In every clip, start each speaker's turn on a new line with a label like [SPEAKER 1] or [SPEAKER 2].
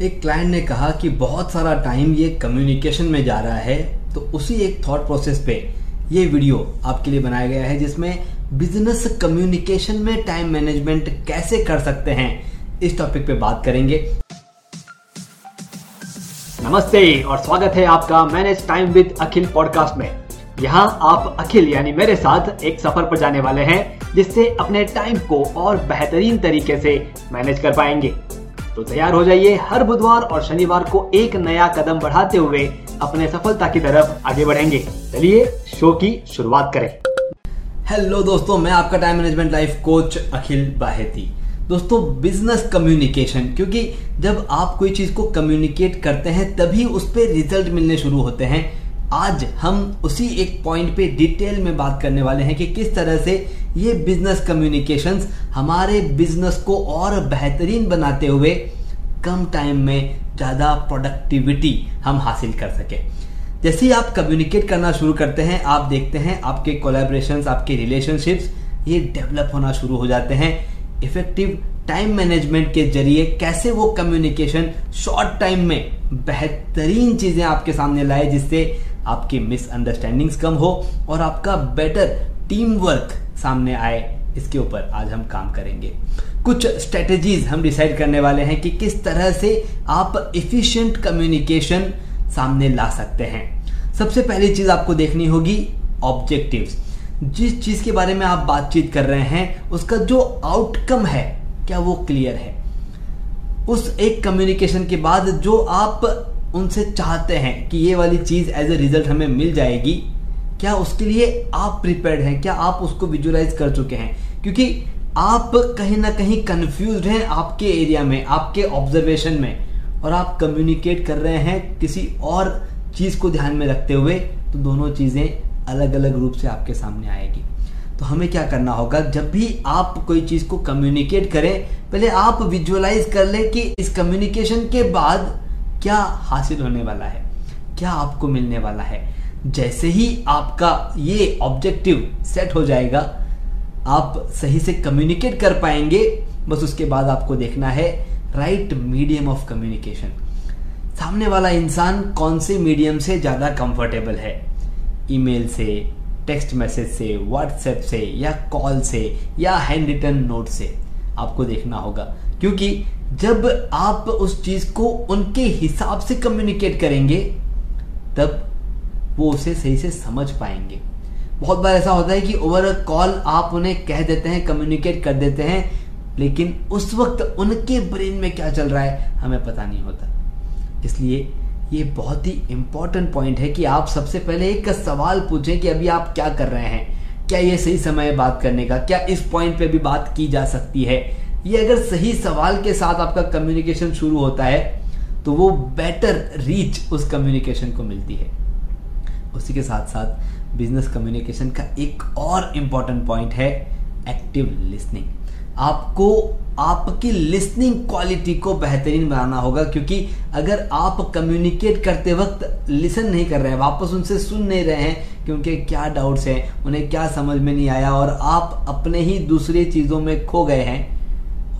[SPEAKER 1] एक क्लाइंट ने कहा कि बहुत सारा टाइम ये कम्युनिकेशन में जा रहा है तो उसी एक थॉट प्रोसेस पे ये वीडियो आपके लिए बनाया गया है, जिसमें बिज़नेस कम्युनिकेशन में टाइम मैनेजमेंट कैसे कर सकते हैं, इस टॉपिक पे बात करेंगे।
[SPEAKER 2] नमस्ते और स्वागत है आपका manage time with Akhil podcast में। यहाँ आप अखिल यानी मेरे साथ एक सफ़र पर जाने वाले हैं, जिससे अपने टाइम को और बेहतरीन तरीके से मैनेज कर पाएँगे। तो तैयार हो जाइए हर बुधवार और शनिवार को एक नया कदम बढ़ाते हुए अपने सफलता की तरफ़ आगे बढ़ेंगे। चलिए शो की शुरुआत करें।
[SPEAKER 1] हेलो दोस्तों, मैं आपका time management life coach Akhil Baheti. दोस्तों बिज़नेस कम्युनिकेशन क्योंकि जब आप कोई चीज़ को कम्युनिकेट करते हैं, तभी उस पर रिज़ल्ट मिलने शुरू होते हैं। आज हम उसी एक पॉइंट पे डिटेल में बात करने वाले हैं कि किस तरह से ये बिज़नेस कम्युनिकेशंस हमारे बिज़नेस को और बेहतरीन बनाते हुए कम टाइम में ज़्यादा प्रोडक्टिविटी हम हासिल कर सके। जैसे ही आप कम्युनिकेट करना शुरू करते हैं, आप देखते हैं आपके कोलेब्रेशन आपके रिलेशनशिप्स ये डेवलप होना शुरू हो जाते हैं। इफ़ेक्टिव टाइम मैनेजमेंट के ज़रिए कैसे वो कम्युनिकेशन शॉर्ट टाइम में बेहतरीन चीज़ें आपके सामने लाए जिससे आपकी मिसअंडरस्टैंडिंग्स कम हो और आपका बेटर टीम वर्क सामने आए, इसके ऊपर आज हम काम करेंगे। कुछ स्ट्रेटेजीज हम डिसाइड करने वाले हैं कि किस तरह से आप इफिशिएंट कम्युनिकेशन सामने ला सकते हैं। सबसे पहली चीज़ आपको देखनी होगी ऑब्जेक्टिव्स जिस चीज़ के बारे में आप बातचीत कर रहे हैं, उसका जो आउटकम है, क्या वो क्लियर है? उस एक कम्युनिकेशन के बाद जो आप उनसे चाहते हैं कि ये वाली चीज़ एज ए रिज़ल्ट हमें मिल जाएगी क्या उसके लिए आप प्रिपेयर्ड हैं? क्या आप उसको विजुअलाइज कर चुके हैं? क्योंकि आप कहीं ना कहीं कंफ्यूज हैं आपके एरिया में, आपके ऑब्जर्वेशन में। और आप कम्युनिकेट कर रहे हैं किसी और चीज़ को ध्यान में रखते हुए तो दोनों चीज़ें अलग अलग रूप से आपके सामने आएगी। तो हमें क्या करना होगा? जब भी आप कोई चीज़ को कम्युनिकेट करें, पहले आप विजुअलाइज कर लें कि इस कम्युनिकेशन के बाद क्या हासिल होने वाला है, क्या आपको मिलने वाला है। जैसे ही आपका ये ऑब्जेक्टिव सेट हो जाएगा, आप सही से कम्युनिकेट कर पाएँगे। बस उसके बाद आपको देखना है राइट मीडियम ऑफ़ कम्युनिकेशन सामने वाला इंसान कौन से मीडियम से ज़्यादा कंफर्टेबल है? ईमेल से टेक्स्ट मैसेज से व्हाट्सएप से, या कॉल से, या हैंड रिटन नोट से? आपको देखना होगा। क्योंकि जब आप उस चीज़ को उनके हिसाब से कम्युनिकेट करेंगे, तब वो उसे सही से समझ पाएँगे। बहुत बार ऐसा होता है कि ओवर अ कॉल आप उन्हें कह देते हैं कम्युनिकेट कर देते हैं, लेकिन उस वक्त उनके ब्रेन में क्या चल रहा है, हमें पता नहीं होता। इसलिए ये बहुत ही इंपॉर्टेंट पॉइंट है कि आप सबसे पहले एक सवाल पूछें कि अभी आप क्या कर रहे हैं? क्या ये सही समय है बात करने का? क्या इस पॉइंट पे भी बात की जा सकती है? ये अगर सही सवाल के साथ आपका कम्युनिकेशन शुरू होता है तो वो बेटर रीच उस कम्युनिकेशन को मिलती है। उसी के साथ साथ बिज़नेस कम्युनिकेशन का एक और इंपॉर्टेंट पॉइंट है एक्टिव लिसनिंग आपको, आपकी लिसनिंग क्वालिटी को बेहतरीन बनाना होगा क्योंकि अगर आप कम्युनिकेट करते वक्त लिसन नहीं कर रहे हैं वापस उनसे सुन नहीं रहे हैं कि उनके क्या डाउट्स हैं, उन्हें क्या समझ में नहीं आया और आप अपने ही दूसरी चीज़ों में खो गए हैं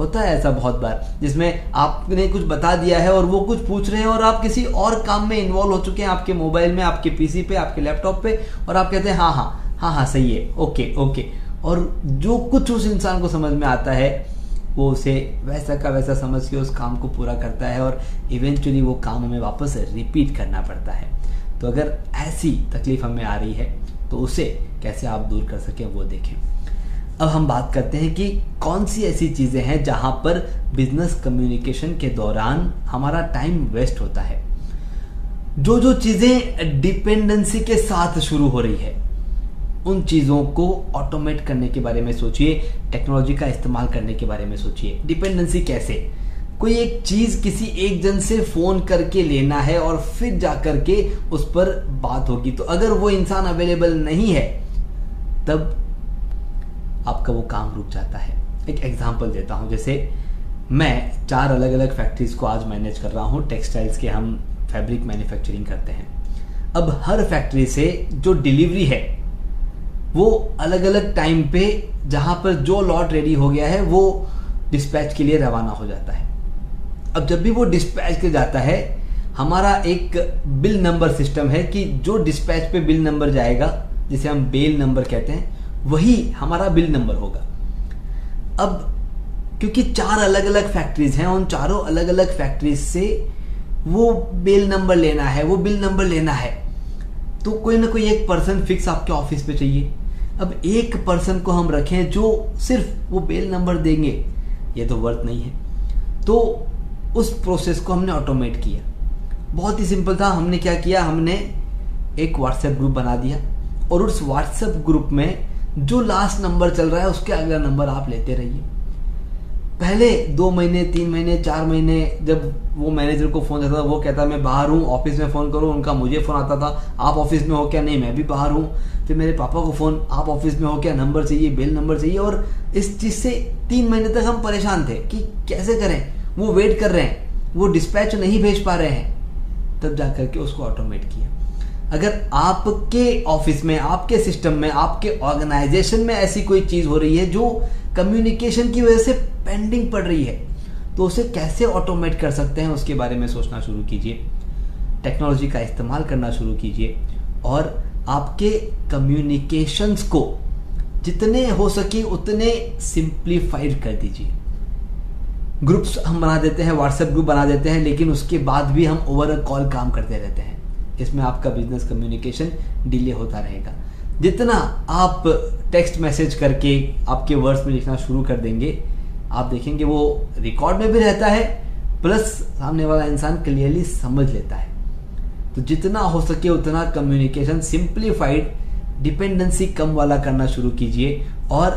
[SPEAKER 1] होता है ऐसा बहुत बार, जिसमें आपने कुछ बता दिया है और वो कुछ पूछ रहे हैं और आप किसी और काम में इन्वॉल्व हो चुके हैं, आपके मोबाइल में, आपके पीसी पे, आपके लैपटॉप पे, और आप कहते हैं हाँ हाँ हाँ हाँ सही है ओके ओके और जो कुछ उस इंसान को समझ में आता है, वो उसे वैसा का वैसा समझ के उस काम को पूरा करता है और इवेंचुअली वो काम हमें वापस रिपीट करना पड़ता है। तो अगर ऐसी तकलीफ़ हमें आ रही है तो उसे कैसे आप दूर कर सकें वो देखें। अब हम बात करते हैं कि कौन सी ऐसी चीज़ें हैं जहाँ पर बिज़नेस कम्युनिकेशन के दौरान हमारा टाइम वेस्ट होता है। जो जो चीज़ें डिपेंडेंसी के साथ शुरू हो रही है, उन चीज़ों को ऑटोमेट करने के बारे में सोचिए टेक्नोलॉजी का इस्तेमाल करने के बारे में सोचिए। डिपेंडेंसी कैसे? कोई एक चीज़ किसी एक जन से फ़ोन करके लेना है और फिर जाकर के उस पर बात होगी। तो अगर वो इंसान अवेलेबल नहीं है, तब आपका वो काम रुक जाता है। एक एग्ज़ाम्पल देता हूँ, जैसे मैं चार अलग अलग फैक्ट्रीज को आज मैनेज कर रहा हूँ टेक्सटाइल्स के हम फैब्रिक मैन्युफैक्चरिंग करते हैं। अब हर फैक्ट्री से जो डिलीवरी है, वो अलग अलग टाइम पे जहाँ पर जो लॉट रेडी हो गया है, वो डिस्पैच के लिए रवाना हो जाता है। अब जब भी वो डिस्पैच के जाता है, हमारा एक बिल नंबर सिस्टम है कि जो डिस्पैच पे बिल नंबर जाएगा, जिसे हम बेल नंबर कहते हैं वही हमारा बिल नंबर होगा। अब, क्योंकि चार अलग अलग फैक्ट्रीज हैं, उन चारों अलग अलग फैक्ट्रीज से वो बिल नंबर लेना है, वो बिल नंबर लेना है। तो कोई ना कोई एक पर्सन फिक्स आपके ऑफ़िस पे चाहिए। अब एक पर्सन को हम रखें जो सिर्फ़ वो बेल नंबर देंगे, ये तो वर्थ नहीं है। तो उस प्रोसेस को हमने ऑटोमेट किया। बहुत ही सिंपल था, हमने क्या किया? हमने एक व्हाट्सएप ग्रुप बना दिया। और उस व्हाट्सएप ग्रुप में जो लास्ट नंबर चल रहा है, उसके अगला नंबर आप लेते रहिए। पहले दो महीने, तीन महीने, चार महीने जब वो मैनेजर को फ़ोन आता था, वो कहता, मैं बाहर हूँ ऑफ़िस में फ़ोन करो। उनका मुझे फ़ोन आता था, आप ऑफ़िस में हो क्या? नहीं, मैं भी बाहर हूँ। फिर मेरे पापा को फ़ोन आप ऑफ़िस में हो क्या? नंबर चाहिए बिल नंबर चाहिए? और इस चीज़ से तीन महीने तक हम परेशान थे कि कैसे करें? वो वेट कर रहे हैं, वो डिस्पैच नहीं भेज पा रहे हैं। तब जाकर के उसको ऑटोमेट किया। अगर आपके ऑफ़िस में, आपके सिस्टम में, आपके ऑर्गेनाइजेशन में ऐसी कोई चीज़ हो रही है जो कम्युनिकेशन की वजह से पेंडिंग पड़ रही है तो उसे कैसे ऑटोमेट कर सकते हैं उसके बारे में सोचना शुरू कीजिए। टेक्नोलॉजी का इस्तेमाल करना शुरू कीजिए और आपके कम्युनिकेशंस को जितने हो सके उतने सिंप्लीफाइड कर दीजिए। ग्रुप्स हम बना देते हैं व्हाट्सएप ग्रुप बना देते हैं, लेकिन उसके बाद भी हम ओवर कॉल काम करते रहते हैं। इसमें आपका बिज़नेस कम्युनिकेशन डिले होता रहेगा। जितना आप टेक्स्ट मैसेज करके आपके वर्ड्स में लिखना शुरू कर देंगे, आप देखेंगे वो रिकॉर्ड में भी रहता है प्लस सामने वाला इंसान क्लियरली समझ लेता है। तो जितना हो सके उतना कम्युनिकेशन सिंप्लीफाइड डिपेंडेंसी कम वाला करना शुरू कीजिए और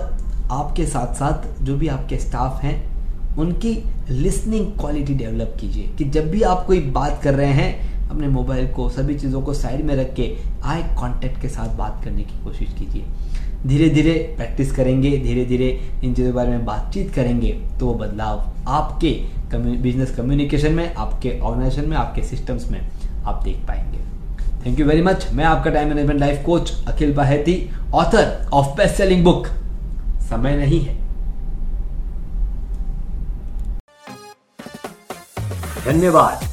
[SPEAKER 1] आपके साथ साथ जो भी आपके स्टाफ हैं, उनकी लिसनिंग क्वालिटी डेवलप कीजिए कि जब भी आप कोई बात कर रहे हैं अपने मोबाइल को, सभी चीज़ों को साइड में रख के आई कांटेक्ट के साथ बात करने की कोशिश कीजिए। धीरे धीरे प्रैक्टिस करेंगे धीरे धीरे इन चीज़ों के बारे में बातचीत करेंगे तो वो बदलाव आपके बिज़नेस कम्युनिकेशन में, आपके ऑर्गेनाइजेशन में, आपके सिस्टम्स में आप देख पाएँगे। थैंक यू वेरी मच मैं आपका time management life coach Akhil Baheti author of best selling book समय नहीं है।
[SPEAKER 2] धन्यवाद।